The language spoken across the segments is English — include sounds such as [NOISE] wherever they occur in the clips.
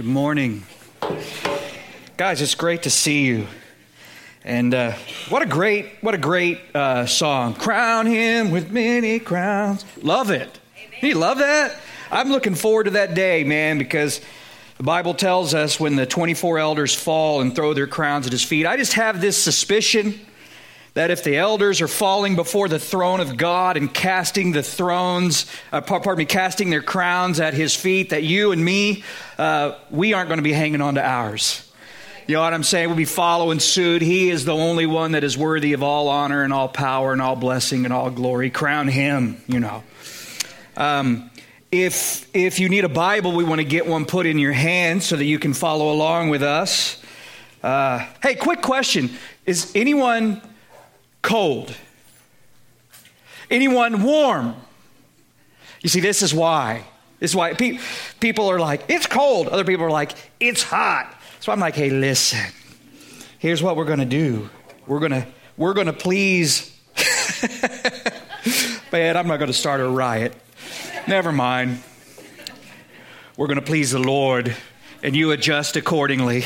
Good morning. Guys, it's great to see you. And uh, what a great, what a great uh, song. Crown him with many crowns. Love it. You love that? I'm looking forward to that day, man, because the Bible tells us when the 24 elders fall and throw their crowns at his feet. I just have this suspicion that if the elders are falling before the throne of God and casting the thrones, uh, pardon me, casting their crowns at his feet, that you and me, uh, we aren't going to be hanging on to ours. You know what I'm saying? We'll be following suit. He is the only one that is worthy of all honor and all power and all blessing and all glory. Crown him, you know. Um, if, if you need a Bible, we want to get one put in your hand so that you can follow along with us. Uh, hey, quick question. Is anyone cold? Anyone warm? You see, this is why. This is why pe- people are like, it's cold. Other people are like, it's hot. So I'm like, hey, listen. Here's what we're going to do. We're going to we're going to please [LAUGHS] Man, I'm not going to start a riot. Never mind. We're going to please the Lord and you adjust accordingly.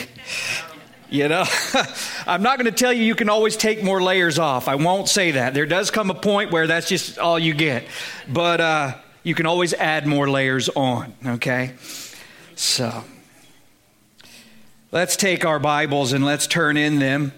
You know, [LAUGHS] I'm not going to tell you you can always take more layers off. I won't say that. There does come a point where that's just all you get. But uh, you can always add more layers on, okay? So let's take our Bibles and let's turn in them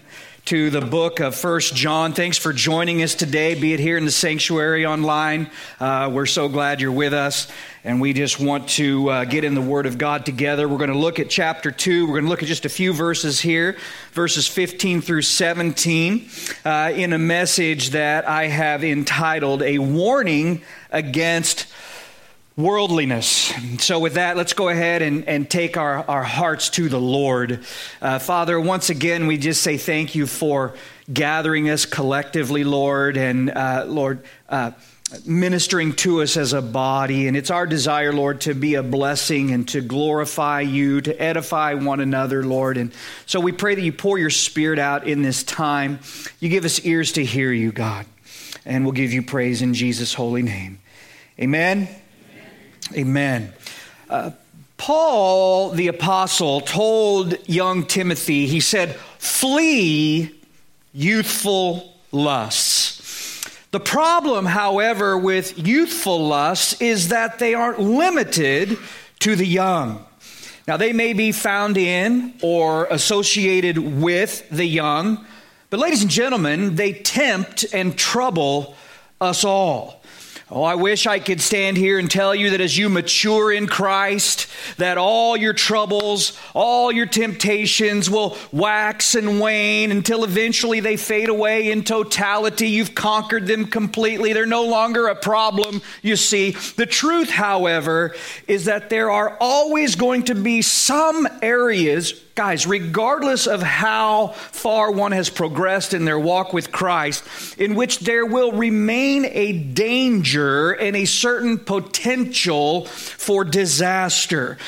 to the book of First John. Thanks for joining us today, be it here in the sanctuary online. Uh, we're so glad you're with us, and we just want to uh, get in the Word of God together. We're going to look at chapter 2. We're going to look at just a few verses here, verses 15 through 17, uh, in a message that I have entitled A Warning Against worldliness. So, with that, let's go ahead and, and take our, our hearts to the Lord. Uh, Father, once again, we just say thank you for gathering us collectively, Lord, and uh, Lord, uh, ministering to us as a body. And it's our desire, Lord, to be a blessing and to glorify you, to edify one another, Lord. And so we pray that you pour your spirit out in this time. You give us ears to hear you, God. And we'll give you praise in Jesus' holy name. Amen. Amen. Uh, Paul the apostle told young Timothy, he said, flee youthful lusts. The problem, however, with youthful lusts is that they aren't limited to the young. Now, they may be found in or associated with the young, but ladies and gentlemen, they tempt and trouble us all. Oh, I wish I could stand here and tell you that as you mature in Christ, that all your troubles, all your temptations will wax and wane until eventually they fade away in totality. You've conquered them completely. They're no longer a problem, you see. The truth, however, is that there are always going to be some areas Guys, regardless of how far one has progressed in their walk with Christ, in which there will remain a danger and a certain potential for disaster.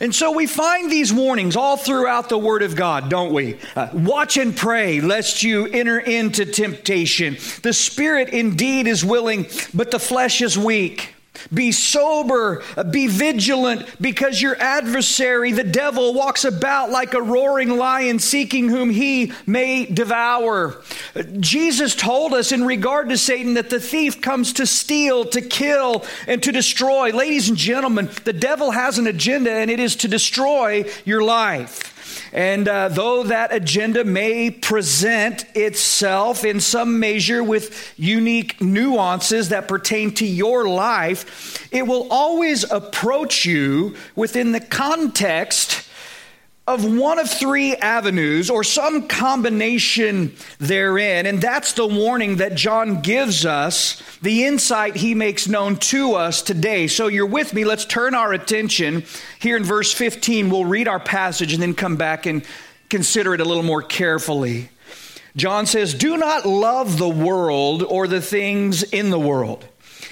And so we find these warnings all throughout the Word of God, don't we? Uh, watch and pray lest you enter into temptation. The Spirit indeed is willing, but the flesh is weak. Be sober, be vigilant, because your adversary, the devil, walks about like a roaring lion seeking whom he may devour. Jesus told us in regard to Satan that the thief comes to steal, to kill, and to destroy. Ladies and gentlemen, the devil has an agenda, and it is to destroy your life. And uh, though that agenda may present itself in some measure with unique nuances that pertain to your life, it will always approach you within the context of one of three avenues or some combination therein. And that's the warning that John gives us, the insight he makes known to us today. So you're with me. Let's turn our attention here in verse 15. We'll read our passage and then come back and consider it a little more carefully. John says, Do not love the world or the things in the world.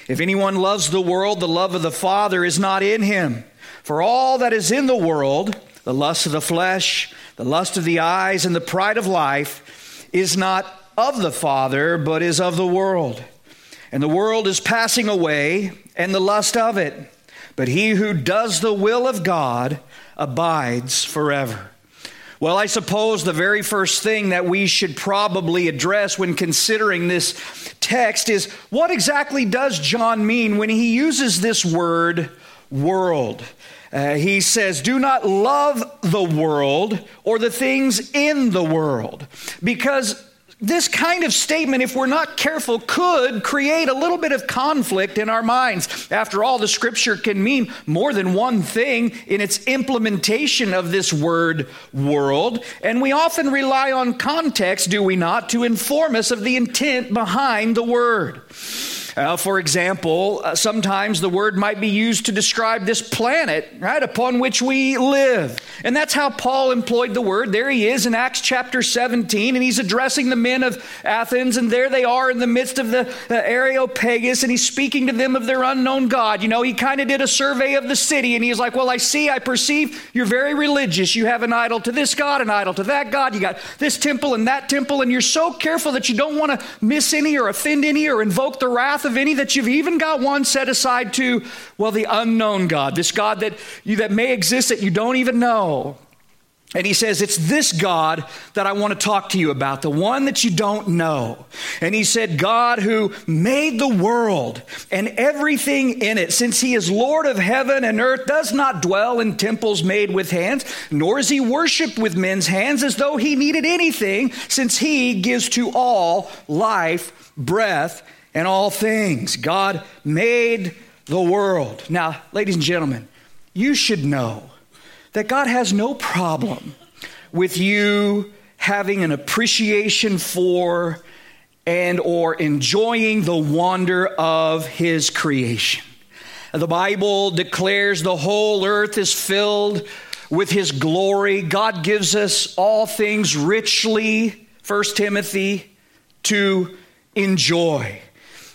If anyone loves the world, the love of the Father is not in him. For all that is in the world, the lust of the flesh, the lust of the eyes, and the pride of life is not of the Father, but is of the world. And the world is passing away, and the lust of it. But he who does the will of God abides forever. Well, I suppose the very first thing that we should probably address when considering this text is what exactly does John mean when he uses this word world? Uh, he says, Do not love the world or the things in the world. Because this kind of statement, if we're not careful, could create a little bit of conflict in our minds. After all, the scripture can mean more than one thing in its implementation of this word world. And we often rely on context, do we not, to inform us of the intent behind the word. Uh, for example, uh, sometimes the word might be used to describe this planet, right, upon which we live. And that's how Paul employed the word. There he is in Acts chapter 17, and he's addressing the men of Athens, and there they are in the midst of the uh, Areopagus, and he's speaking to them of their unknown God. You know, he kind of did a survey of the city, and he's like, Well, I see, I perceive you're very religious. You have an idol to this God, an idol to that God. You got this temple and that temple, and you're so careful that you don't want to miss any or offend any or invoke the wrath of any that you've even got one set aside to, well, the unknown God, this God that, you, that may exist that you don't even know. And he says, It's this God that I want to talk to you about, the one that you don't know. And he said, God who made the world and everything in it, since he is Lord of heaven and earth, does not dwell in temples made with hands, nor is he worshiped with men's hands as though he needed anything, since he gives to all life, breath, and all things. God made the world. Now, ladies and gentlemen, you should know that God has no problem with you having an appreciation for and or enjoying the wonder of his creation. The Bible declares the whole earth is filled with his glory. God gives us all things richly, 1 Timothy, to enjoy.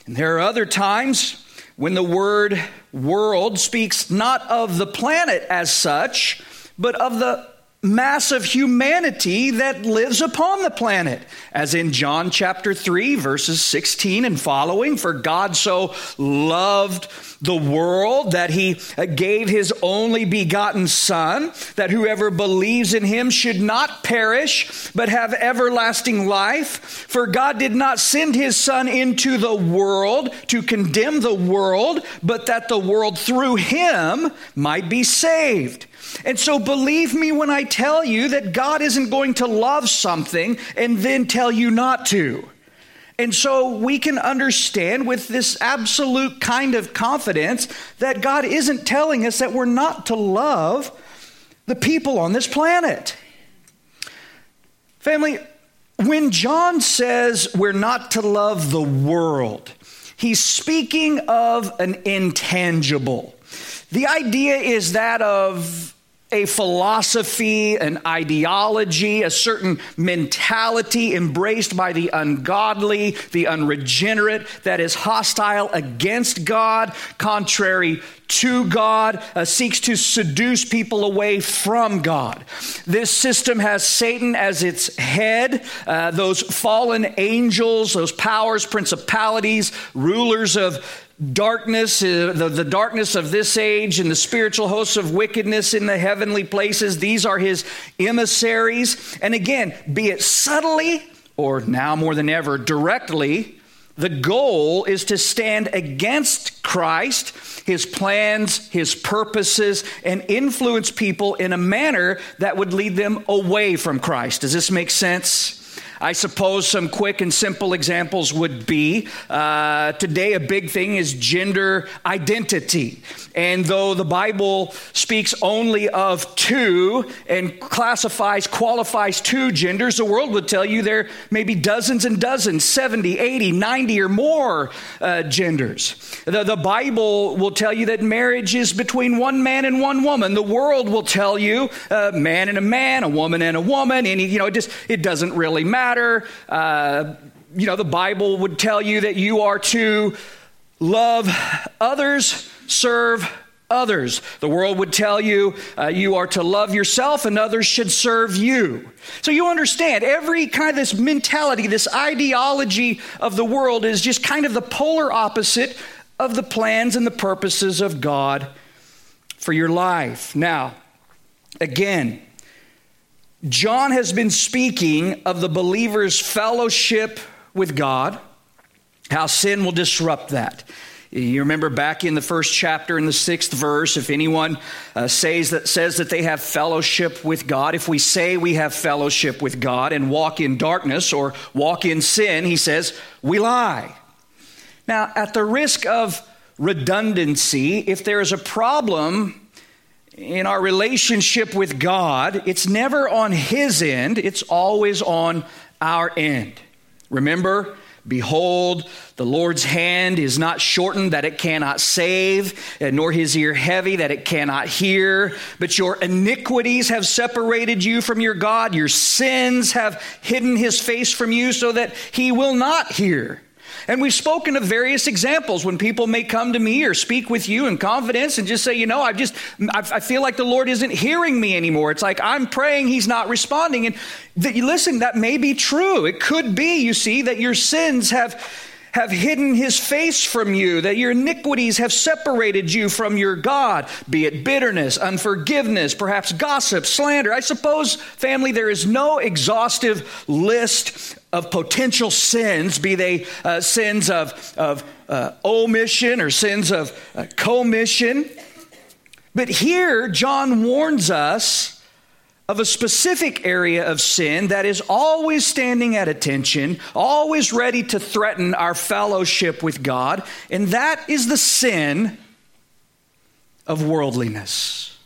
And there are other times when the word world speaks not of the planet as such, but of the mass of humanity that lives upon the planet. As in John chapter 3, verses 16 and following, for God so loved the world that he gave his only begotten Son, that whoever believes in him should not perish, but have everlasting life. For God did not send his Son into the world to condemn the world, but that the world through him might be saved. And so believe me when I tell you that God isn't going to love something and then tell you not to. And so we can understand with this absolute kind of confidence that God isn't telling us that we're not to love the people on this planet. Family, when John says we're not to love the world, he's speaking of an intangible. The idea is that of a philosophy, an ideology, a certain mentality embraced by the ungodly, the unregenerate, that is hostile against God, contrary to God, uh, seeks to seduce people away from God. This system has Satan as its head, uh, those fallen angels, those powers, principalities, rulers of darkness, uh, the, the darkness of this age, and the spiritual hosts of wickedness in the heavenly places. These are his emissaries. And again, be it subtly or now more than ever directly, the goal is to stand against Christ, his plans, his purposes, and influence people in a manner that would lead them away from Christ. Does this make sense? I suppose some quick and simple examples would be uh, today, a big thing is gender identity. And though the Bible speaks only of two and classifies, qualifies two genders, the world would tell you there may be dozens and dozens 70, 80, 90 or more uh, genders. The, the Bible will tell you that marriage is between one man and one woman. The world will tell you a man and a man, a woman and a woman. Any, you know, it just it doesn't really matter matter. Uh, you know, the Bible would tell you that you are to love others, serve others. The world would tell you uh, you are to love yourself and others should serve you. So you understand, every kind of this mentality, this ideology of the world is just kind of the polar opposite of the plans and the purposes of God for your life. Now, Again, John has been speaking of the believer's fellowship with God, how sin will disrupt that. You remember back in the first chapter in the sixth verse, if anyone uh, says that says that they have fellowship with God, if we say we have fellowship with God and walk in darkness or walk in sin, he says we lie. Now, at the risk of redundancy, if there is a problem in our relationship with God, it's never on His end, it's always on our end. Remember, behold, the Lord's hand is not shortened that it cannot save, nor his ear heavy that it cannot hear. But your iniquities have separated you from your God, your sins have hidden his face from you so that he will not hear. And we've spoken of various examples when people may come to me or speak with you in confidence and just say, you know, I just, I feel like the Lord isn't hearing me anymore. It's like I'm praying, He's not responding. And that, listen, that may be true. It could be, you see, that your sins have have hidden his face from you, that your iniquities have separated you from your God, be it bitterness, unforgiveness, perhaps gossip, slander. I suppose, family, there is no exhaustive list of potential sins, be they uh, sins of, of uh, omission or sins of uh, commission. But here, John warns us of a specific area of sin that is always standing at attention, always ready to threaten our fellowship with God, and that is the sin of worldliness.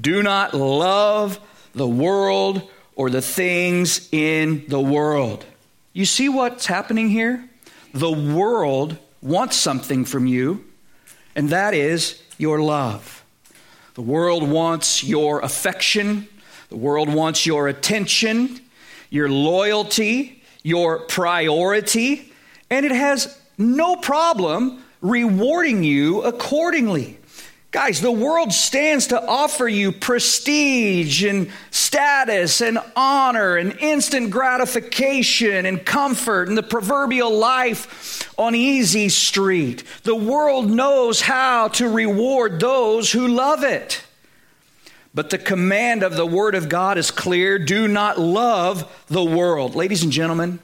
Do not love the world or the things in the world. You see what's happening here? The world wants something from you, and that is your love. The world wants your affection, the world wants your attention, your loyalty, your priority, and it has no problem rewarding you accordingly. Guys, the world stands to offer you prestige and status and honor and instant gratification and comfort and the proverbial life on easy street. The world knows how to reward those who love it. But the command of the Word of God is clear do not love the world. Ladies and gentlemen,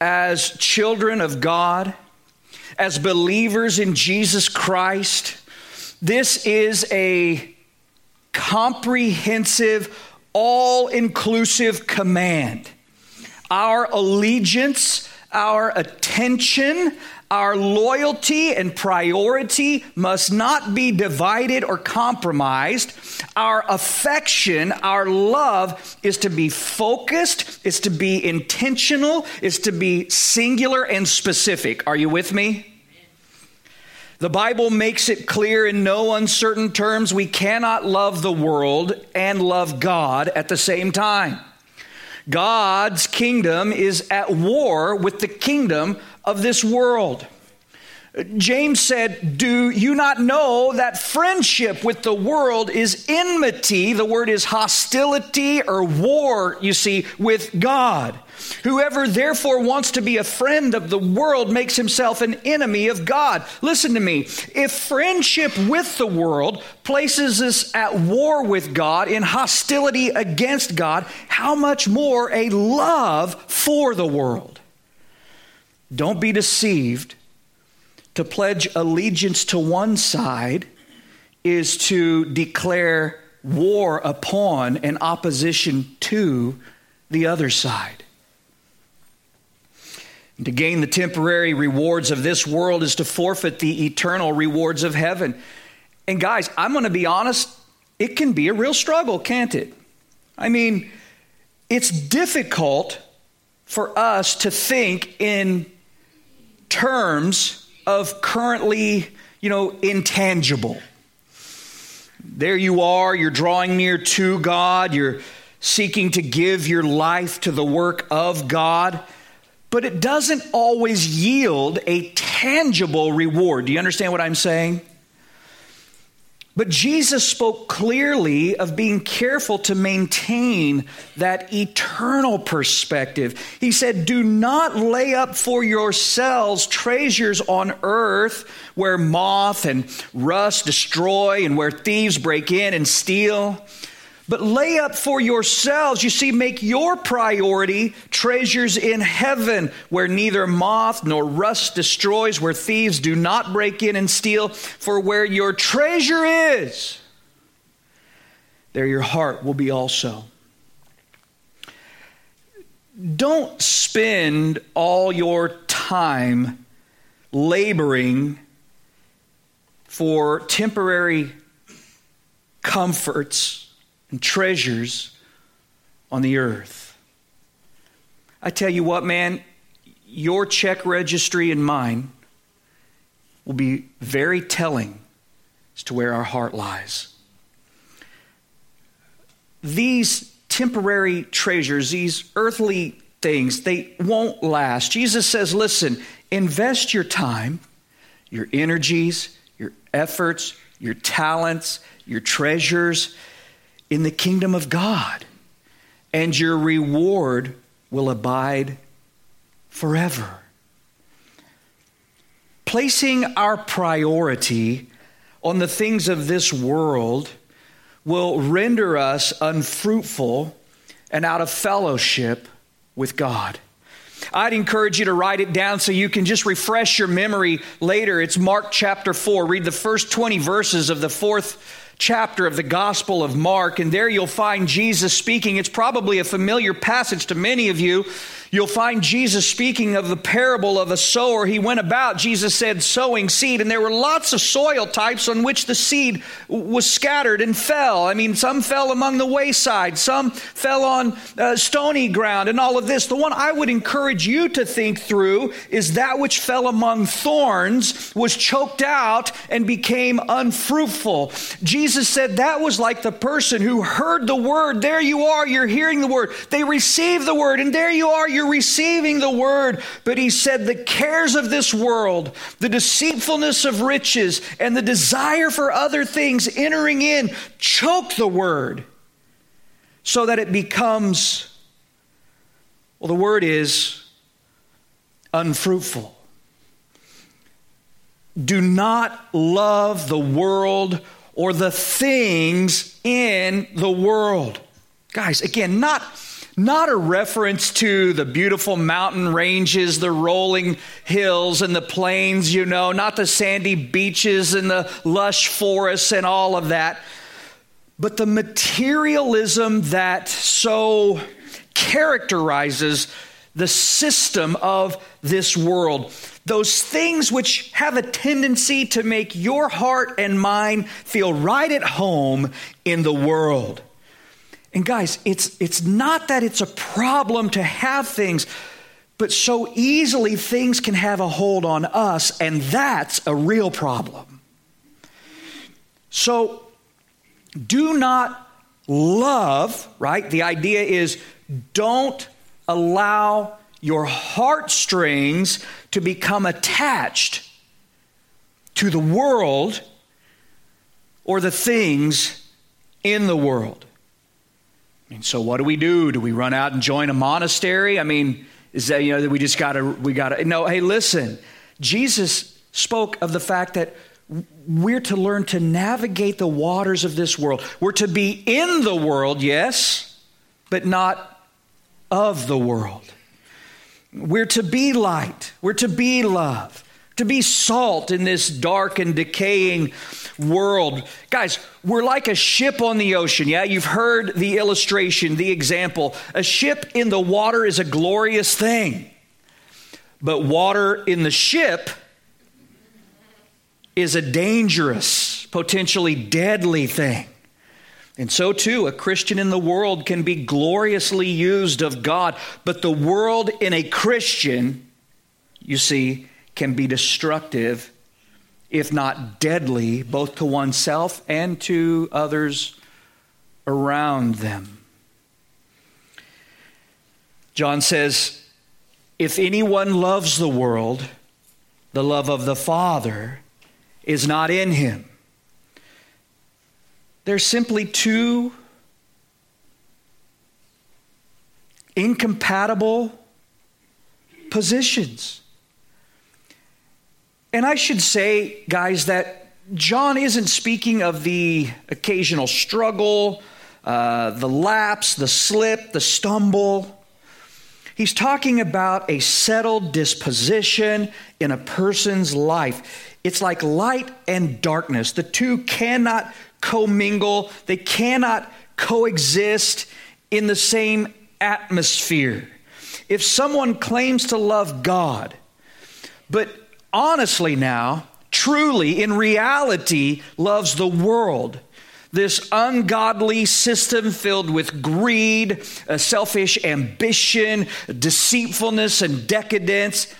as children of God, as believers in Jesus Christ, this is a comprehensive, all inclusive command. Our allegiance, our attention, our loyalty and priority must not be divided or compromised. Our affection, our love is to be focused, is to be intentional, is to be singular and specific. Are you with me? The Bible makes it clear in no uncertain terms we cannot love the world and love God at the same time. God's kingdom is at war with the kingdom of this world. James said, Do you not know that friendship with the world is enmity? The word is hostility or war, you see, with God. Whoever therefore wants to be a friend of the world makes himself an enemy of God. Listen to me. If friendship with the world places us at war with God, in hostility against God, how much more a love for the world? Don't be deceived. To pledge allegiance to one side is to declare war upon and opposition to the other side. And to gain the temporary rewards of this world is to forfeit the eternal rewards of heaven. And guys, I'm going to be honest, it can be a real struggle, can't it? I mean, it's difficult for us to think in terms of currently, you know, intangible. There you are, you're drawing near to God, you're seeking to give your life to the work of God, but it doesn't always yield a tangible reward. Do you understand what I'm saying? But Jesus spoke clearly of being careful to maintain that eternal perspective. He said, Do not lay up for yourselves treasures on earth where moth and rust destroy and where thieves break in and steal. But lay up for yourselves, you see, make your priority treasures in heaven, where neither moth nor rust destroys, where thieves do not break in and steal. For where your treasure is, there your heart will be also. Don't spend all your time laboring for temporary comforts and treasures on the earth. I tell you what, man, your check registry and mine will be very telling as to where our heart lies. These temporary treasures, these earthly things, they won't last. Jesus says, listen, invest your time, your energies, your efforts, your talents, your treasures in the kingdom of God, and your reward will abide forever. Placing our priority on the things of this world will render us unfruitful and out of fellowship with God. I'd encourage you to write it down so you can just refresh your memory later. It's Mark chapter 4. Read the first 20 verses of the fourth chapter of the Gospel of Mark, and there you'll find Jesus speaking. It's probably a familiar passage to many of you. You'll find Jesus speaking of the parable of a sower. He went about, Jesus said, sowing seed, and there were lots of soil types on which the seed was scattered and fell. I mean, some fell among the wayside, some fell on uh, stony ground, and all of this. The one I would encourage you to think through is that which fell among thorns, was choked out, and became unfruitful. Jesus said that was like the person who heard the word. There you are, you're hearing the word. They received the word, and there you are, you're you're receiving the word. But he said, the cares of this world, the deceitfulness of riches, and the desire for other things entering in choke the word so that it becomes, well, the word is unfruitful. Do not love the world or the things in the world. Guys, again, not not a reference to the beautiful mountain ranges, the rolling hills and the plains, you know, not the sandy beaches and the lush forests and all of that, but the materialism that so characterizes the system of this world. Those things which have a tendency to make your heart and mind feel right at home in the world. And guys, it's, it's not that it's a problem to have things, but so easily things can have a hold on us, and that's a real problem. So do not love, right? The idea is don't allow your heartstrings to become attached to the world or the things in the world. Mean, so what do we do? Do we run out and join a monastery? I mean, is that, you know, that we just got to, we got to, no, hey, listen. Jesus spoke of the fact that we're to learn to navigate the waters of this world. We're to be in the world, yes, but not of the world. We're to be light. We're to be love to be salt in this dark and decaying world. Guys, we're like a ship on the ocean. Yeah, you've heard the illustration, the example. A ship in the water is a glorious thing, but water in the ship is a dangerous, potentially deadly thing. And so, too, a Christian in the world can be gloriously used of God, but the world in a Christian, you see, can be destructive, if not deadly, both to oneself and to others around them. John says, If anyone loves the world, the love of the Father is not in him. There's simply two incompatible positions. And I should say, guys, that John isn't speaking of the occasional struggle uh, the lapse, the slip, the stumble. He's talking about a settled disposition in a person's life. It's like light and darkness. The two cannot commingle, they cannot coexist in the same atmosphere. If someone claims to love God, but honestly now, truly, in reality, loves the world, this ungodly system filled with greed, selfish ambition, deceitfulness, and decadence,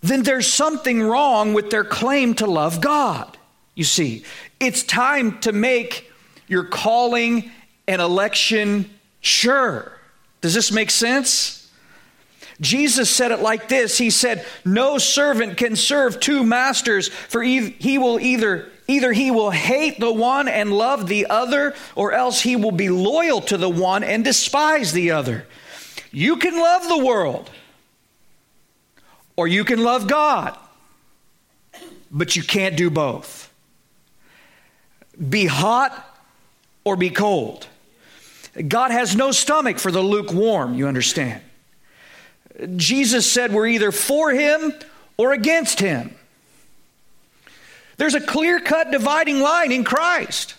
then there's something wrong with their claim to love God. You see, it's time to make your calling and election sure. Does this make sense? Jesus said it like this He said, No servant can serve two masters, for he will either. Either he will hate the one and love the other, or else he will be loyal to the one and despise the other. You can love the world, or you can love God, but you can't do both. Be hot or be cold. God has no stomach for the lukewarm, you understand. Jesus said we're either for him or against him. There's a clear cut dividing line in Christ.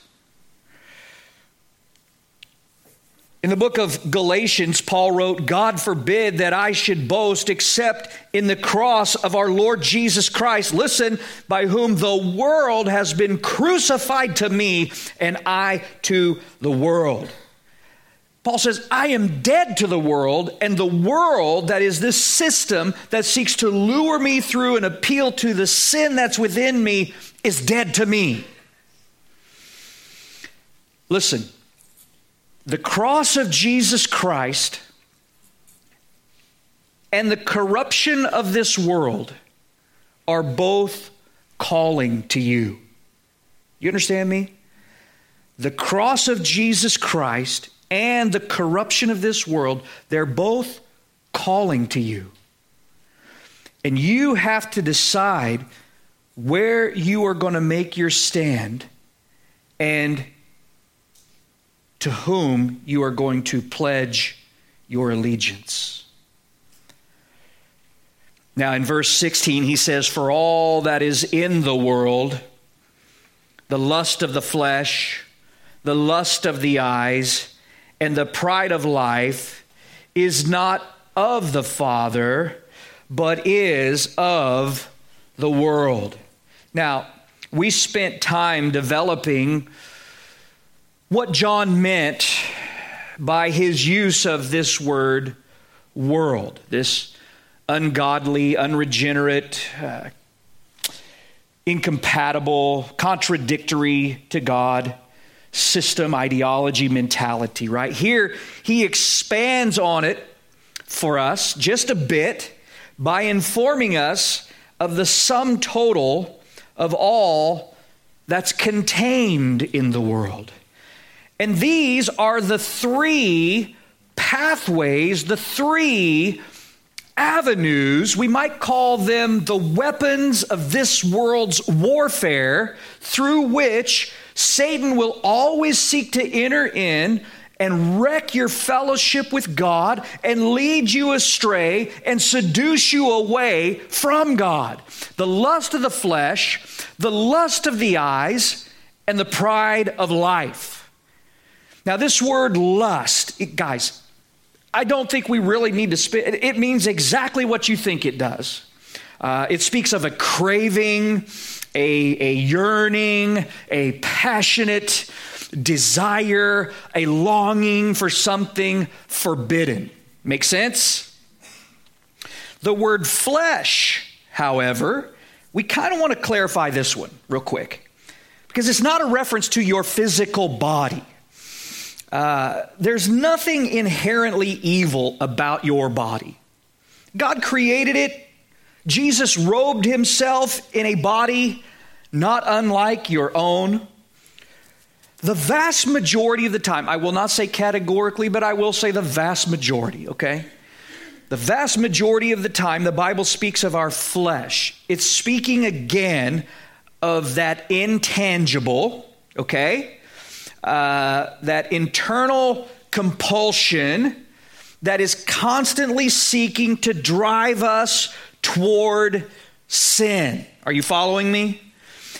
In the book of Galatians, Paul wrote, God forbid that I should boast except in the cross of our Lord Jesus Christ. Listen, by whom the world has been crucified to me and I to the world. Paul says, I am dead to the world, and the world, that is this system that seeks to lure me through and appeal to the sin that's within me, is dead to me. Listen, the cross of Jesus Christ and the corruption of this world are both calling to you. You understand me? The cross of Jesus Christ and the corruption of this world, they're both calling to you. And you have to decide where you are going to make your stand and to whom you are going to pledge your allegiance. Now, in verse 16, he says, For all that is in the world, the lust of the flesh, the lust of the eyes, and the pride of life is not of the Father, but is of the world. Now, we spent time developing what John meant by his use of this word world, this ungodly, unregenerate, uh, incompatible, contradictory to God system, ideology, mentality, right? Here, he expands on it for us just a bit by informing us of the sum total of all that's contained in the world. And these are the three pathways, the three avenues, we might call them the weapons of this world's warfare through which Satan will always seek to enter in and wreck your fellowship with God and lead you astray and seduce you away from God. The lust of the flesh, the lust of the eyes, and the pride of life. Now, this word lust, it, guys, I don't think we really need to spit. It means exactly what you think it does. Uh, it speaks of a craving, a, a yearning, a passionate desire, a longing for something forbidden. Make sense? The word flesh, however, we kind of want to clarify this one real quick because it's not a reference to your physical body. Uh, there's nothing inherently evil about your body. God created it. Jesus robed himself in a body not unlike your own. The vast majority of the time, I will not say categorically, but I will say the vast majority, okay? The vast majority of the time, the Bible speaks of our flesh. It's speaking again of that intangible, okay? uh, that internal compulsion that is constantly seeking to drive us toward sin. Are you following me?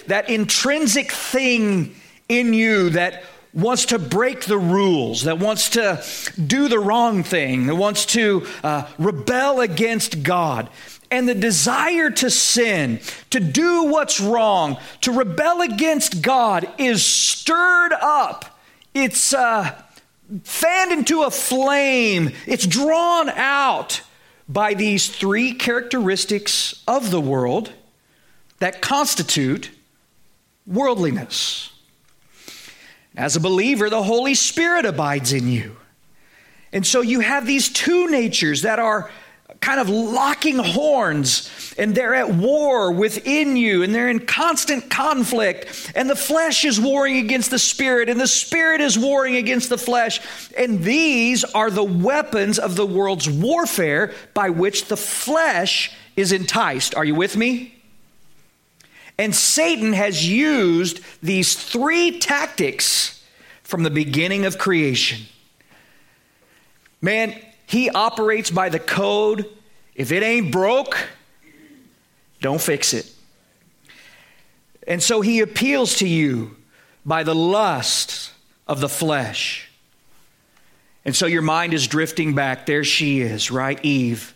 That intrinsic thing in you that wants to break the rules, that wants to do the wrong thing, that wants to uh, rebel against God. And the desire to sin, to do what's wrong, to rebel against God is stirred up. It's uh, fanned into a flame. It's drawn out by these three characteristics of the world that constitute worldliness. As a believer, the Holy Spirit abides in you. And so you have these two natures that are kind of locking horns and they're at war within you and they're in constant conflict and the flesh is warring against the spirit and the spirit is warring against the flesh and these are the weapons of the world's warfare by which the flesh is enticed are you with me and Satan has used these three tactics from the beginning of creation. Man, he operates by the code if it ain't broke, don't fix it. And so he appeals to you by the lust of the flesh. And so your mind is drifting back. There she is, right? Eve,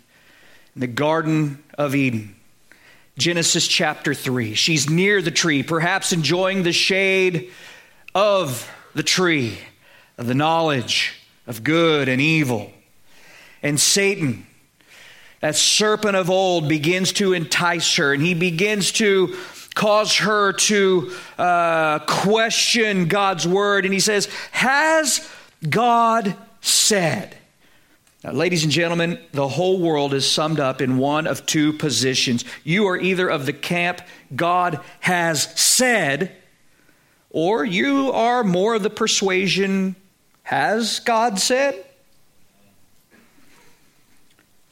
in the Garden of Eden. Genesis chapter 3. She's near the tree, perhaps enjoying the shade of the tree, of the knowledge of good and evil. And Satan, that serpent of old, begins to entice her, and he begins to cause her to uh, question God's word. And he says, Has God said? Now, ladies and gentlemen, the whole world is summed up in one of two positions. You are either of the camp God has said, or you are more of the persuasion has God said?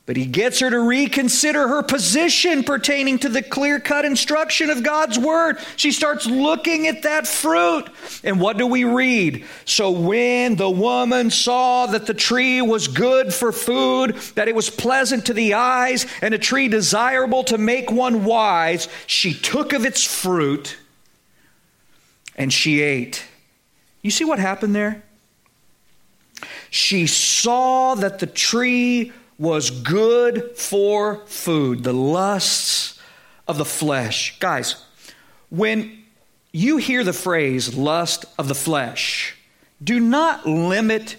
But he gets her to reconsider her position pertaining to the clear cut instruction of God's word. She starts looking at that fruit. And what do we read? So when the woman saw that the tree was good for food, that it was pleasant to the eyes, and a tree desirable to make one wise, she took of its fruit and she ate. You see what happened there? She saw that the tree was good for food, the lusts of the flesh. Guys, when you hear the phrase lust of the flesh, do not limit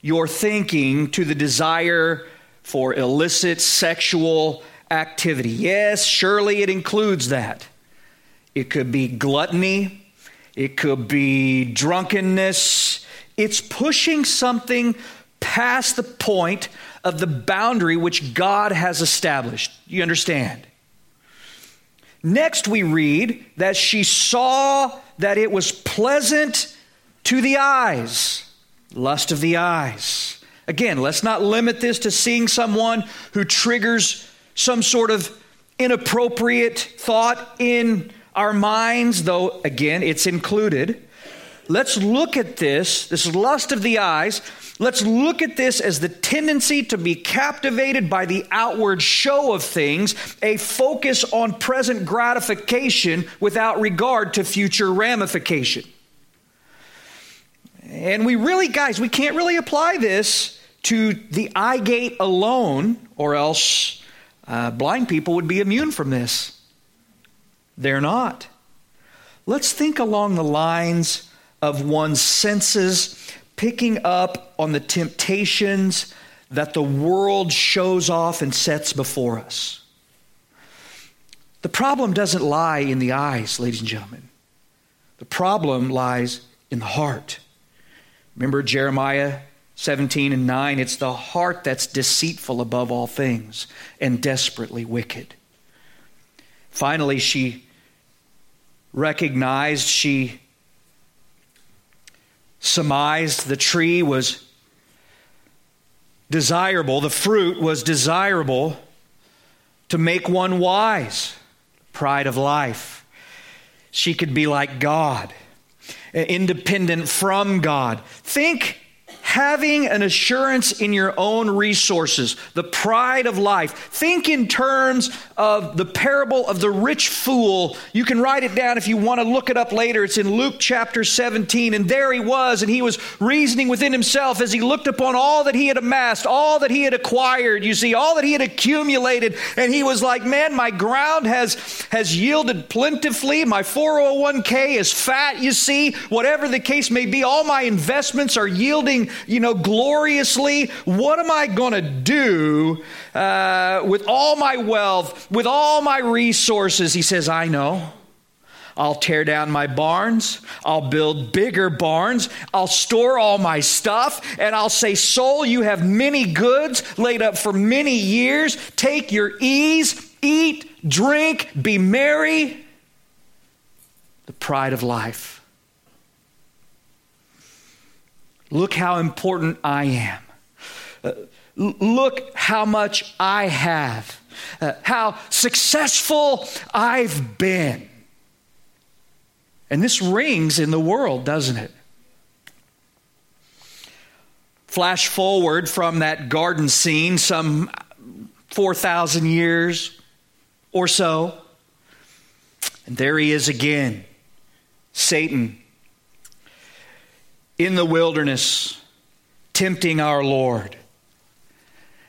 your thinking to the desire for illicit sexual activity. Yes, surely it includes that. It could be gluttony, it could be drunkenness. It's pushing something past the point of the boundary which God has established. You understand? Next, we read that she saw that it was pleasant to the eyes, lust of the eyes. Again, let's not limit this to seeing someone who triggers some sort of inappropriate thought in our minds, though, again, it's included. Let's look at this, this lust of the eyes, Let's look at this as the tendency to be captivated by the outward show of things, a focus on present gratification without regard to future ramification. And we really, guys, we can't really apply this to the eye gate alone, or else uh, blind people would be immune from this. They're not. Let's think along the lines of one's senses picking up on the temptations that the world shows off and sets before us. The problem doesn't lie in the eyes, ladies and gentlemen. The problem lies in the heart. Remember Jeremiah 17 and 9? It's the heart that's deceitful above all things and desperately wicked. Finally, she recognized, she surmised the tree was desirable, the fruit was desirable to make one wise. Pride of life. She could be like God. independent from God. Think having an assurance in your own resources, the pride of life. Think in terms of the parable of the rich fool. You can write it down if you want to look it up later. It's in Luke chapter 17. And there he was, and he was reasoning within himself as he looked upon all that he had amassed, all that he had acquired, you see, all that he had accumulated. And he was like, Man, my ground has, has yielded plentifully. My 401k is fat, you see. Whatever the case may be, all my investments are yielding you know, gloriously. What am I going to do uh, with all my wealth, with all my resources? He says, I know. I'll tear down my barns. I'll build bigger barns. I'll store all my stuff. And I'll say, Soul, you have many goods laid up for many years. Take your ease, eat, drink, be merry. The pride of life. Look how important I am. Uh, look how much I have. Uh, how successful I've been. And this rings in the world, doesn't it? Flash forward from that garden scene some 4,000 years or so. And there he is again. Satan in the wilderness, tempting our Lord.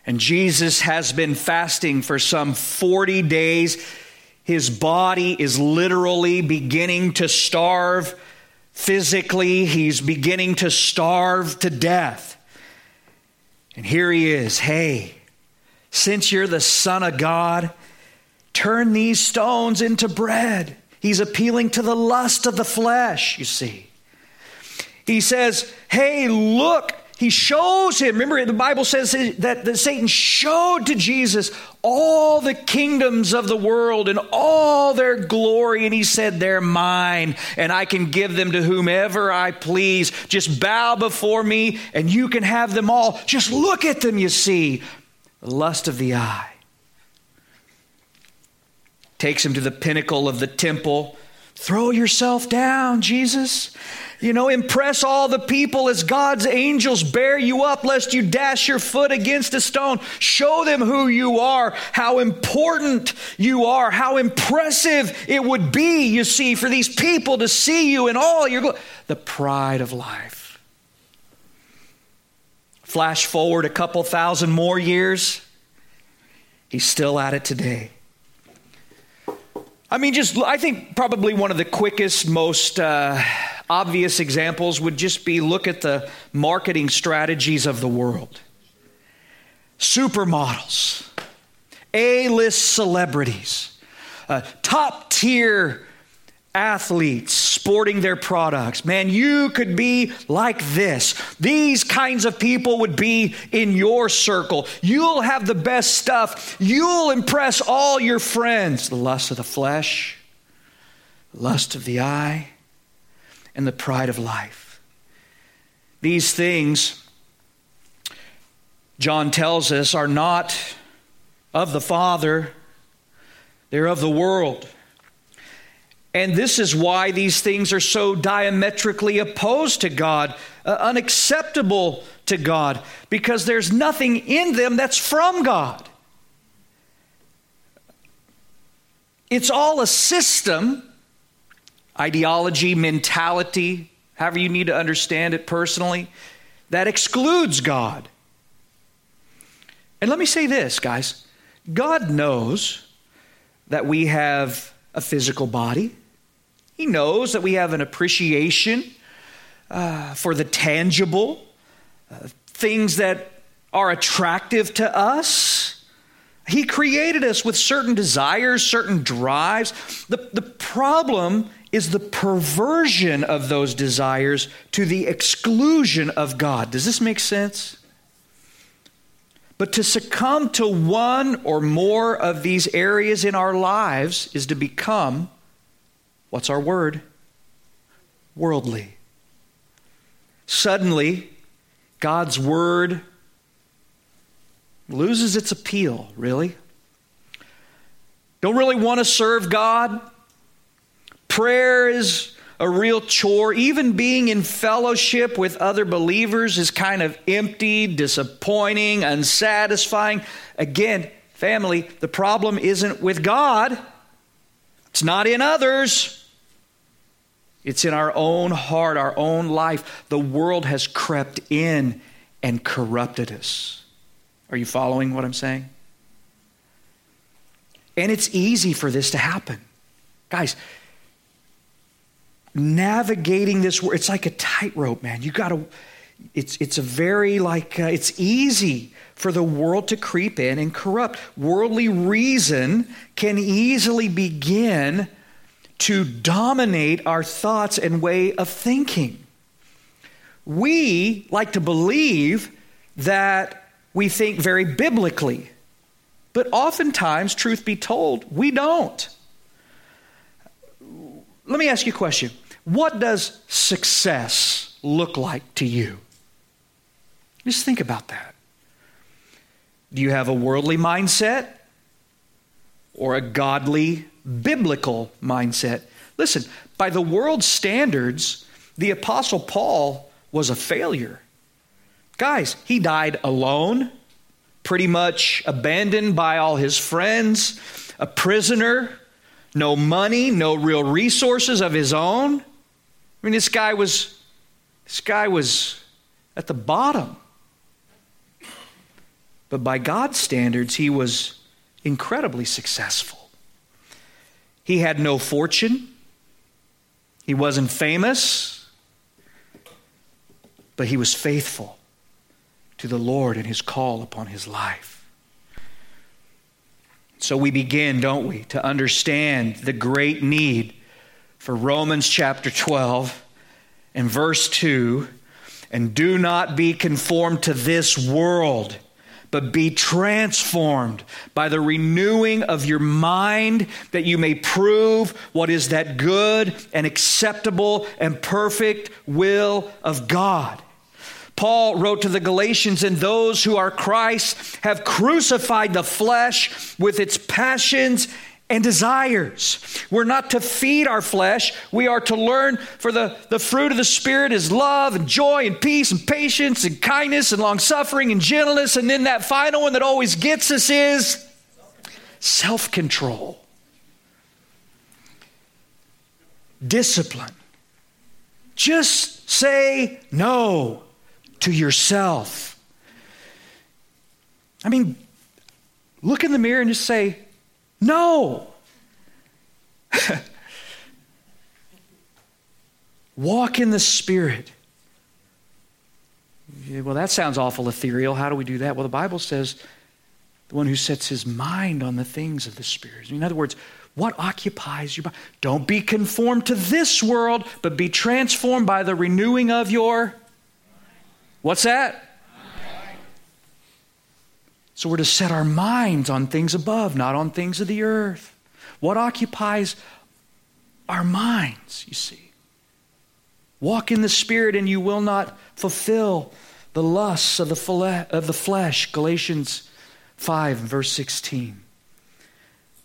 And Jesus has been fasting for some 40 days. His body is literally beginning to starve physically, he's beginning to starve to death. And here he is hey, since you're the Son of God, turn these stones into bread. He's appealing to the lust of the flesh, you see. He says, Hey, look, he shows him. Remember, the Bible says that, Satan showed to Jesus all the kingdoms of the world and all their glory. And he said, They're mine, and I can give them to whomever I please. Just bow before me, and you can have them all. Just look at them, you see. The lust of the eye. Takes him to the pinnacle of the temple. Throw yourself down, Jesus. You know, impress all the people as God's angels bear you up, lest you dash your foot against a stone. Show them who you are, how important you are, how impressive it would be, you see, for these people to see you in all your glory. The pride of life. Flash forward a couple thousand more years, he's still at it today. I mean, just, I think probably one of the quickest, most. Uh, obvious examples would just be look at the marketing strategies of the world supermodels, A list celebrities, uh, top tier athletes sporting their products. Man, you could be like this. These kinds of people would be in your circle. You'll have the best stuff. You'll impress all your friends. The lust of the flesh, lust of the eye, and the pride of life. These things, John tells us, are not of the Father, they're of the world. And this is why these things are so diametrically opposed to God, uh, unacceptable to God, because there's nothing in them that's from God. It's all a system ideology, mentality, however you need to understand it personally, that excludes God. And let me say this, guys God knows that we have a physical body, He knows that we have an appreciation uh, for the tangible, uh, things that are attractive to us. He created us with certain desires, certain drives. The, the problem is the perversion of those desires to the exclusion of God. Does this make sense? But to succumb to one or more of these areas in our lives is to become, what's our word? Worldly. Suddenly, God's word loses its appeal, really. Don't really want to serve God Prayer is a real chore. Even being in fellowship with other believers is kind of empty, disappointing, unsatisfying. Again, family, the problem isn't with God, it's not in others. It's in our own heart, our own life. The world has crept in and corrupted us. Are you following what I'm saying? And it's easy for this to happen. Guys, navigating this it's like a tightrope, man. You got to it's it's a very like uh, it's easy for the world to creep in and corrupt. Worldly reason can easily begin to dominate our thoughts and way of thinking. We like to believe that we think very biblically, but oftentimes, truth be told, we don't. Let me ask you a question What does success look like to you? Just think about that. Do you have a worldly mindset or a godly biblical mindset. Listen, by the world's standards, the Apostle Paul was a failure. Guys, he died alone, pretty much abandoned by all his friends, a prisoner, no money, no real resources of his own. I mean, this guy was this guy was at the bottom. But by God's standards, he was incredibly successful. He had no fortune, he wasn't famous, but he was faithful to the Lord and his call upon his life. So we begin, don't we, to understand the great need for Romans chapter 12 and verse 2 and do not be conformed to this world but be transformed by the renewing of your mind that you may prove what is that good and acceptable and perfect will of God. Paul wrote to the Galatians, and those who are Christ have crucified the flesh with its passions and desires. We're not to feed our flesh. We are to learn for the, the fruit of the Spirit is love and joy and peace and patience and kindness and long suffering and gentleness. And then that final one that always gets us is self control, discipline. Just say no to yourself. I mean, look in the mirror and just say, no. [LAUGHS] Walk in the Spirit. Well, that sounds awful ethereal. How do we do that? Well, the Bible says the one who sets his mind on the things of the Spirit. In other words, what occupies your mind? Don't be conformed to this world, but be transformed by the renewing of your. What's that? So we're to set our minds on things above, not on things of the earth. What occupies our minds, you see? Walk in the Spirit, and you will not fulfill the lusts of the, of the flesh. Galatians 5, verse 16.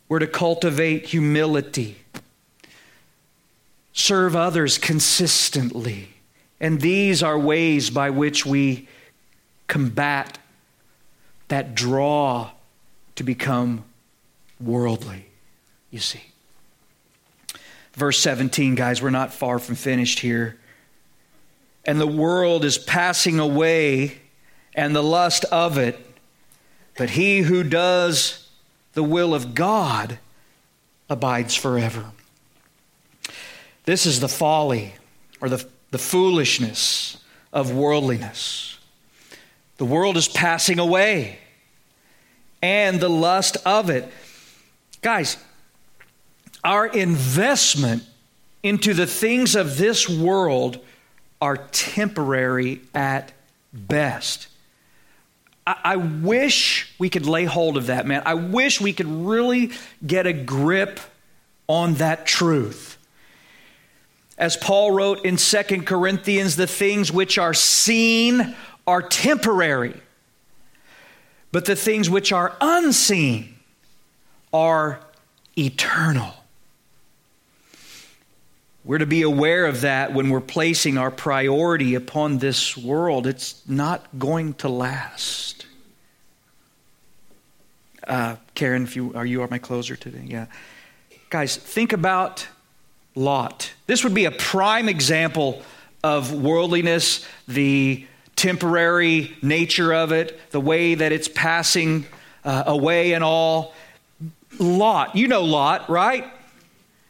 We're to cultivate humility, serve others consistently. And these are ways by which we combat that draw to become worldly, you see. Verse 17, guys, we're not far from finished here. And the world is passing away and the lust of it, but he who does the will of God abides forever. This is the folly or the, the foolishness of worldliness. The world is passing away and the lust of it. Guys, our investment into the things of this world are temporary at best. I, wish we could lay hold of that, man. I wish we could really get a grip on that truth. As Paul wrote in Second Corinthians, the things which are seen are temporary but the things which are unseen are eternal. We're to be aware of that when we're placing our priority upon this world. It's not going to last. Uh, Karen, if you are you are my closer today, yeah. Guys, think about Lot. This would be a prime example of worldliness, the temporary nature of it, the way that it's passing uh, away and all. Lot, you know Lot, right?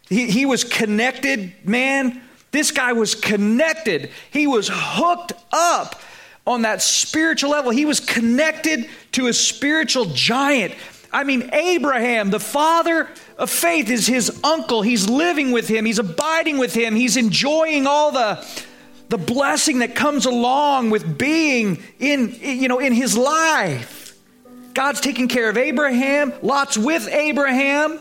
He, he was connected, man. This guy was connected. He was hooked up on that spiritual level. He was connected to a spiritual giant. I mean, Abraham, the father of faith, is his uncle. He's living with him, he's abiding with him, he's enjoying all the, the blessing that comes along with being in, you know, in his life. God's taking care of Abraham, Lot's with Abraham.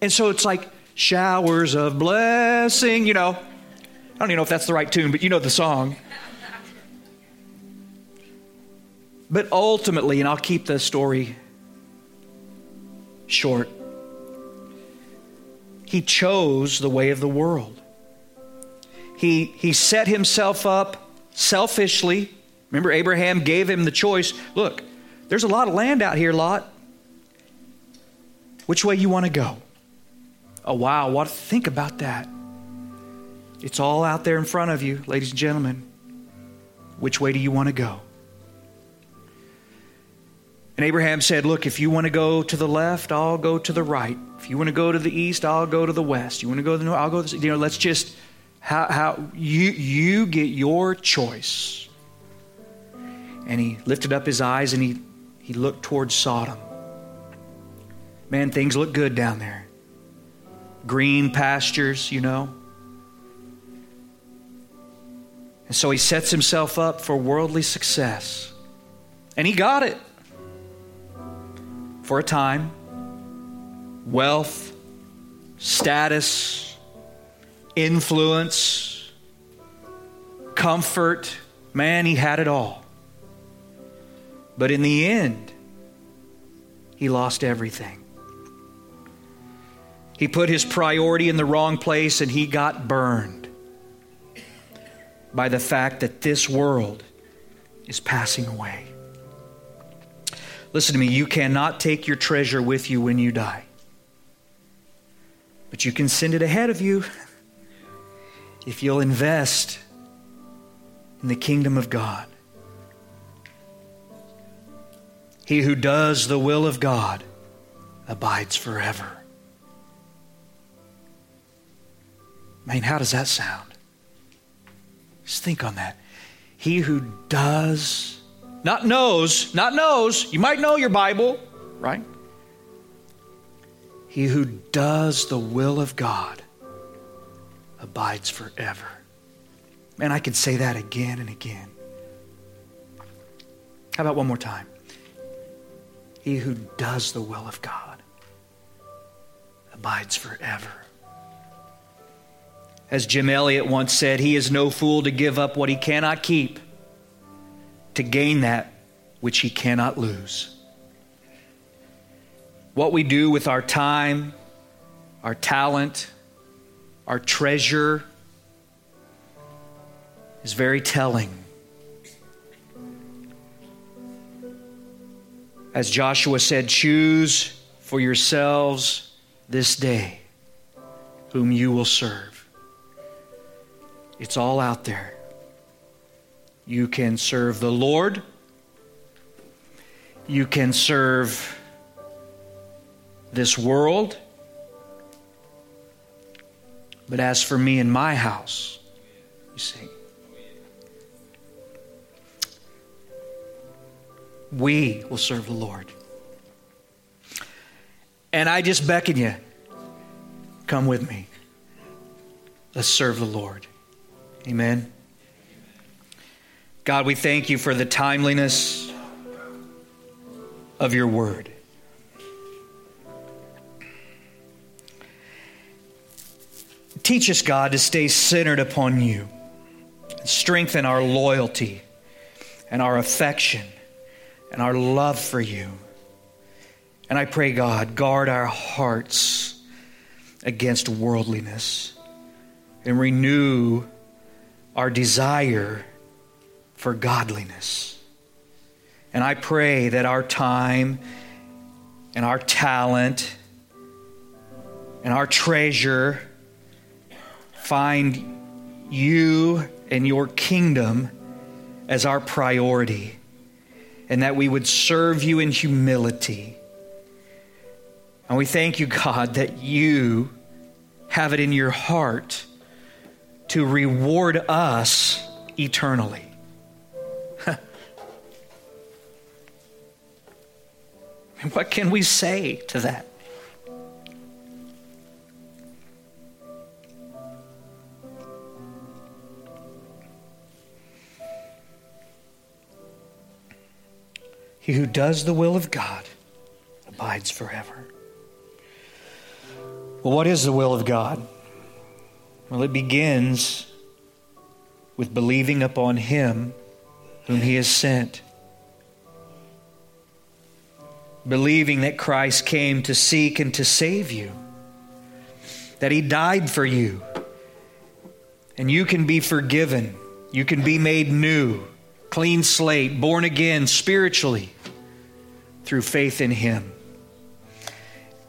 And so it's like showers of blessing, you know. I don't even know if that's the right tune, but you know the song. But ultimately, and I'll keep the story short, he chose the way of the world. He, he set himself up selfishly. Remember, Abraham gave him the choice look, there's a lot of land out here, Lot. Which way you want to go? Oh, wow. What think about that? It's all out there in front of you, ladies and gentlemen. Which way do you want to go? And Abraham said, Look, if you want to go to the left, I'll go to the right. If you want to go to the east, I'll go to the west. You want to go to the north, I'll go to the You know, let's just, how, how you, you get your choice. And he lifted up his eyes and he, he looked towards Sodom. Man, things look good down there green pastures, you know. And so he sets himself up for worldly success. And he got it for a time wealth, status, influence, comfort. Man, he had it all. But in the end, he lost everything. He put his priority in the wrong place and he got burned by the fact that this world is passing away. Listen to me, you cannot take your treasure with you when you die, but you can send it ahead of you if you'll invest in the kingdom of God. He who does the will of God abides forever. Man, how does that sound? Just think on that. He who does, not knows, not knows, you might know your Bible, right? He who does the will of God abides forever. Man, I could say that again and again. How about one more time? He who does the will of God abides forever. As Jim Elliot once said, he is no fool to give up what he cannot keep to gain that which he cannot lose. What we do with our time, our talent, our treasure is very telling. As Joshua said, choose for yourselves this day whom you will serve. It's all out there. You can serve the Lord. You can serve this world. But as for me and my house, you see, we will serve the Lord. And I just beckon you, come with me. Let's serve the Lord. Amen. God, we thank you for the timeliness of your word. Teach us, God, to stay centered upon you. Strengthen our loyalty and our affection and our love for you. And I pray, God, guard our hearts against worldliness. and renew our desire for godliness. And I pray that our time and our talent and our treasure find you and your kingdom as our priority, and that we would serve you in humility. And we thank you, God, that you have it in your heart to reward us eternally. [LAUGHS] what can we say to that? He who does the will of God abides forever. Well, what is the will of God? Well, it begins with believing upon Him whom He has sent. Believing that Christ came to seek and to save you, that He died for you, and you can be forgiven, you can be made new, clean slate, born again spiritually through faith in Him.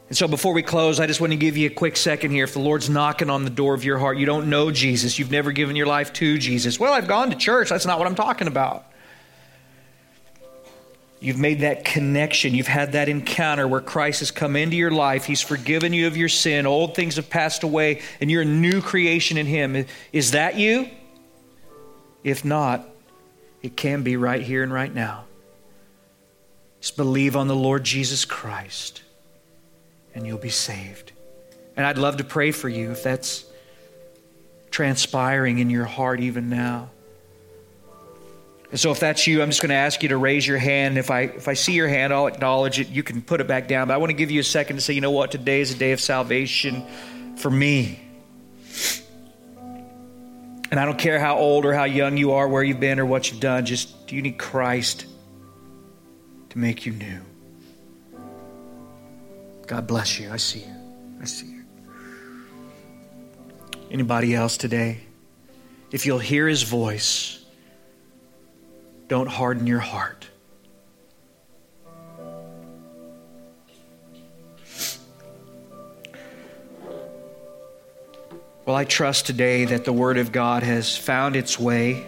And so before we close, I just want to give you a quick second here. If the Lord's knocking on the door of your heart, you don't know Jesus, you've never given your life to Jesus. Well, I've gone to church. That's not what I'm talking about. You've made that connection. You've had that encounter where Christ has come into your life. He's forgiven you of your sin. Old things have passed away, and you're a new creation in Him. Is that you? If not, it can be right here and right now. Just believe on the Lord Jesus Christ, and you'll be saved. And I'd love to pray for you if that's transpiring in your heart even now. And so if that's you, I'm just going to ask you to raise your hand. If I if I see your hand, I'll acknowledge it. You can put it back down. But I want to give you a second to say, you know what? Today is a day of salvation for me. And I don't care how old or how young you are, where you've been or what you've done, just you need Christ to make you new? God bless you. I see you. I see you. Anybody else today? If you'll hear his voice, don't harden your heart. Well, I trust today that the Word of God has found its way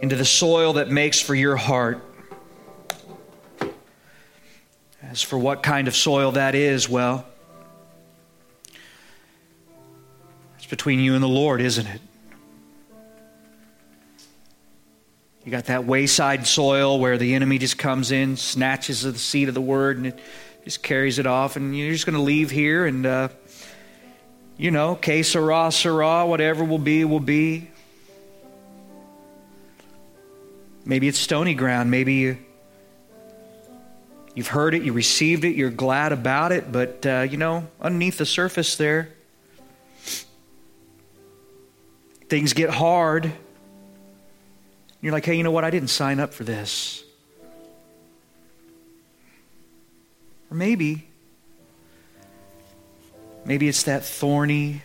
into the soil that makes for your heart. As for what kind of soil that is, well, it's between you and the Lord, isn't it? You got that wayside soil where the enemy just comes in, snatches the seed of the word, and it just carries it off, and you're just going to leave here, and uh, you know, que sera, sera, whatever will be, will be. Maybe it's stony ground. Maybe you, you've heard it, you received it, you're glad about it, but uh, you know, underneath the surface there, things get hard. You're like, hey, you know what? I didn't sign up for this. Or maybe, maybe it's that thorny,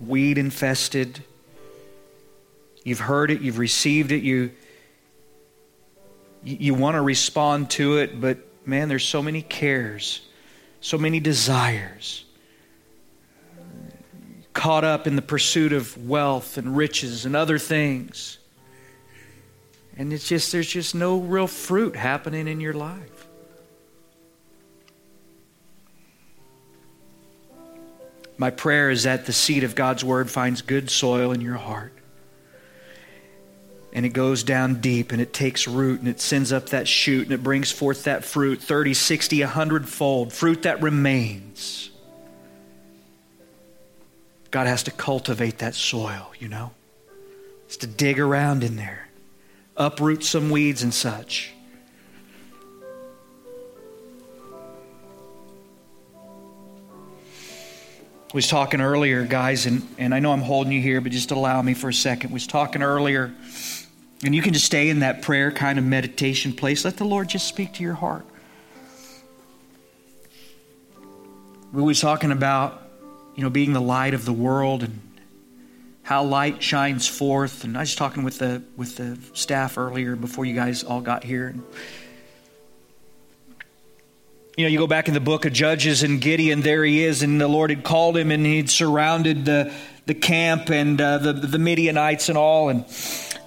weed infested. You've heard it, you've received it, you, you, want to respond to it, but man, there's so many cares, so many desires. Caught up in the pursuit of wealth and riches and other things. And it's just, there's just no real fruit happening in your life. My prayer is that the seed of God's word finds good soil in your heart. And it goes down deep and it takes root and it sends up that shoot and it brings forth that fruit 30, 60, 100 fold, fruit that remains. God has to cultivate that soil, you know? It's to dig around in there uproot some weeds and such. I was talking earlier, guys, and, and I know I'm holding you here, but just allow me for a second. I was talking earlier, and you can just stay in that prayer kind of meditation place. Let the Lord just speak to your heart. We was talking about you know, being the light of the world and how light shines forth. And I was talking with the with the staff earlier before you guys all got here. And, you know, you go back in the book of Judges and Gideon, there he is, and the Lord had called him and he'd surrounded the, the camp and uh, the, the Midianites and all. And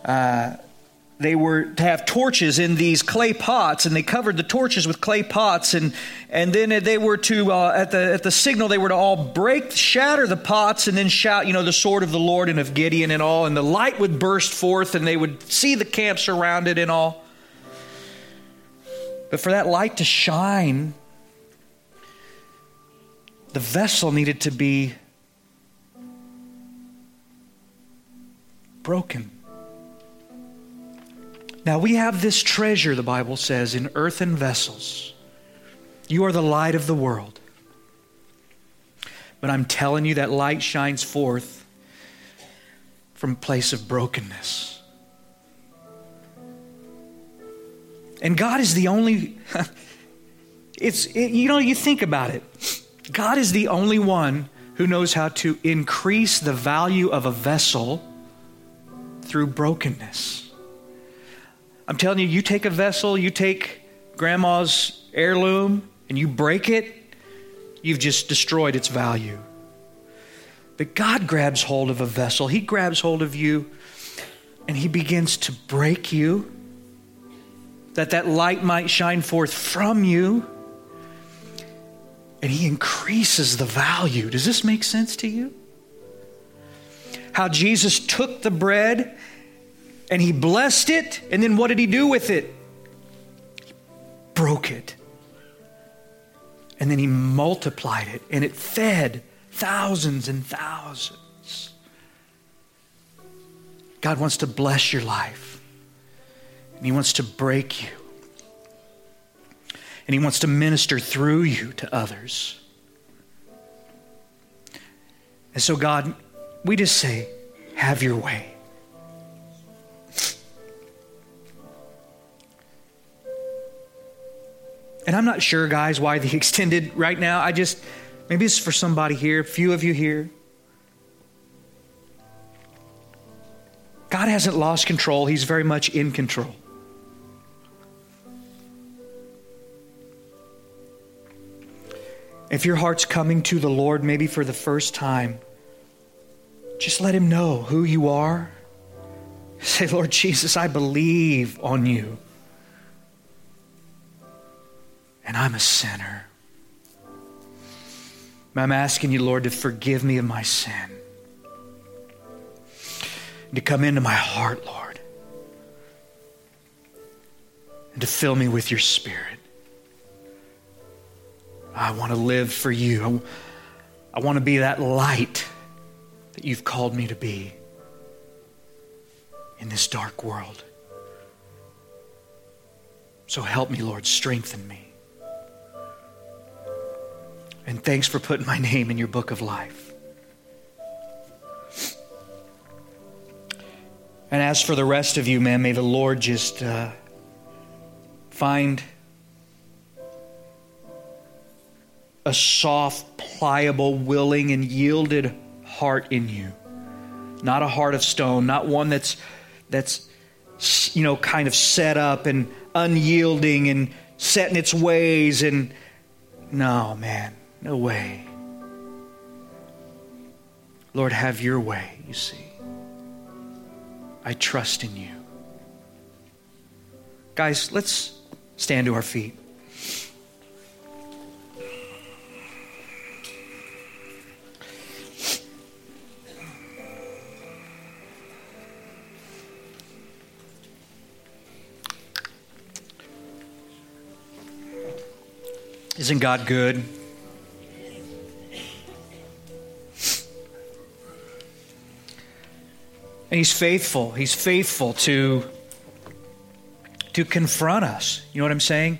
uh, they were to have torches in these clay pots and they covered the torches with clay pots and and then they were to uh, at the at the signal they were to all break shatter the pots and then shout you know the sword of the lord and of gideon and all and the light would burst forth and they would see the camp surrounded and all. But for that light to shine the vessel needed to be broken now we have this treasure, the Bible says, in earthen vessels. You are the light of the world. But I'm telling you that light shines forth from a place of brokenness. And God is the only, [LAUGHS] it's, it, you know, you think about it. God is the only one who knows how to increase the value of a vessel through brokenness. I'm telling you, you take a vessel, you take grandma's heirloom, and you break it, you've just destroyed its value. But God grabs hold of a vessel, He grabs hold of you, and He begins to break you, that that light might shine forth from you, and He increases the value. Does this make sense to you? How Jesus took the bread and he blessed it. And then what did he do with it? He broke it. And then he multiplied it, and it fed thousands and thousands. God wants to bless your life, and he wants to break you, and he wants to minister through you to others. And so, God, we just say, have your way. And I'm not sure, guys, why the [LAUGHS] extended right now. I just, maybe it's for somebody here, a few of you here. God hasn't lost control, He's very much in control. If your heart's coming to the Lord, maybe for the first time, just let Him know who you are. [LAUGHS] Say, Lord Jesus, I believe on you and I'm a sinner. I'm asking you, Lord, to forgive me of my sin. To come into my heart, Lord. And to fill me with your spirit. I want to live for you. I want to be that light that you've called me to be in this dark world. So help me, Lord. Strengthen me. And thanks for putting my name in your book of life. And as for the rest of you, man, may the Lord just uh, find a soft, pliable, willing, and yielded heart in you. Not a heart of stone, not one that's that's you know kind of set up and unyielding and set in its ways and no, man. No way. Lord, have your way, you see. I trust in you. Guys, let's stand to our feet. Isn't God good? And he's faithful. He's faithful to, to confront us. You know what I'm saying?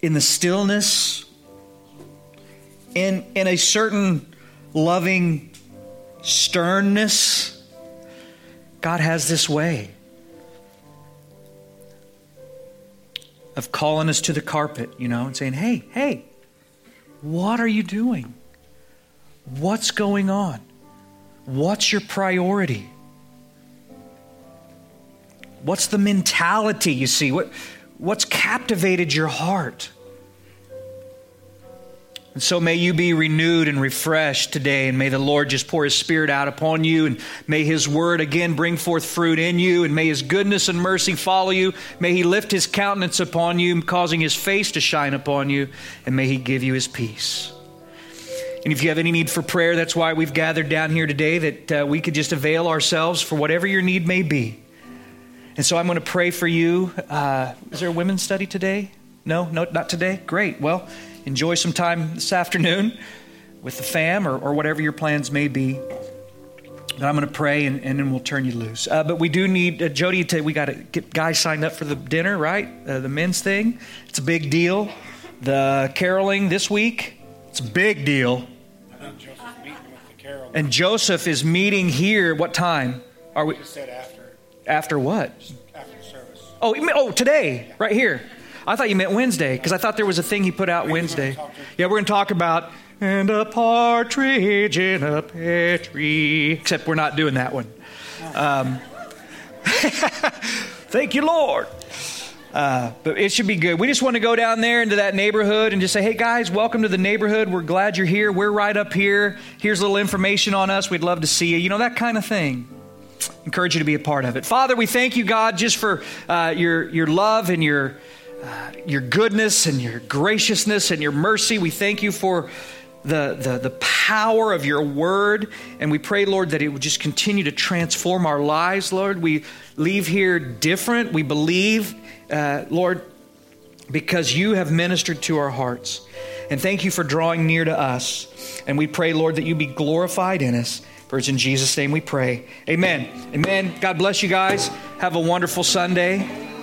In the stillness, in, in a certain loving sternness, God has this way of calling us to the carpet, you know, and saying, hey, hey, what are you doing? What's going on? What's your priority? What's the mentality you see? What, what's captivated your heart? And so may you be renewed and refreshed today, and may the Lord just pour His Spirit out upon you, and may His Word again bring forth fruit in you, and may His goodness and mercy follow you. May He lift His countenance upon you, causing His face to shine upon you, and may He give you His peace. And if you have any need for prayer, that's why we've gathered down here today, that uh, we could just avail ourselves for whatever your need may be. And so I'm going to pray for you. Uh, is there a women's study today? No, no, not today? Great. Well, enjoy some time this afternoon with the fam or, or whatever your plans may be. But I'm going to pray and, and then we'll turn you loose. Uh, but we do need, uh, Jody, to, we got to get guys signed up for the dinner, right? Uh, the men's thing. It's a big deal. The caroling this week, it's a big deal. And Joseph is meeting here. What time are we? Said after. After what? After service. Oh, oh, today, right here. I thought you meant Wednesday because I thought there was a thing he put out Wednesday. Yeah, we're going to talk about and a partridge in a pear tree. Except we're not doing that one. Um, [LAUGHS] thank you, Lord. Uh, but it should be good. We just want to go down there into that neighborhood and just say, hey guys, welcome to the neighborhood. We're glad you're here. We're right up here. Here's a little information on us. We'd love to see you. You know, that kind of thing encourage you to be a part of it. Father, we thank you, God, just for uh, your, your love and your uh, your goodness and your graciousness and your mercy. We thank you for the, the, the power of your word. And we pray, Lord, that it would just continue to transform our lives, Lord. We leave here different. We believe, uh, Lord, because you have ministered to our hearts. And thank you for drawing near to us. And we pray, Lord, that you be glorified in us. For it's in Jesus' name we pray. Amen. Amen. God bless you guys. Have a wonderful Sunday.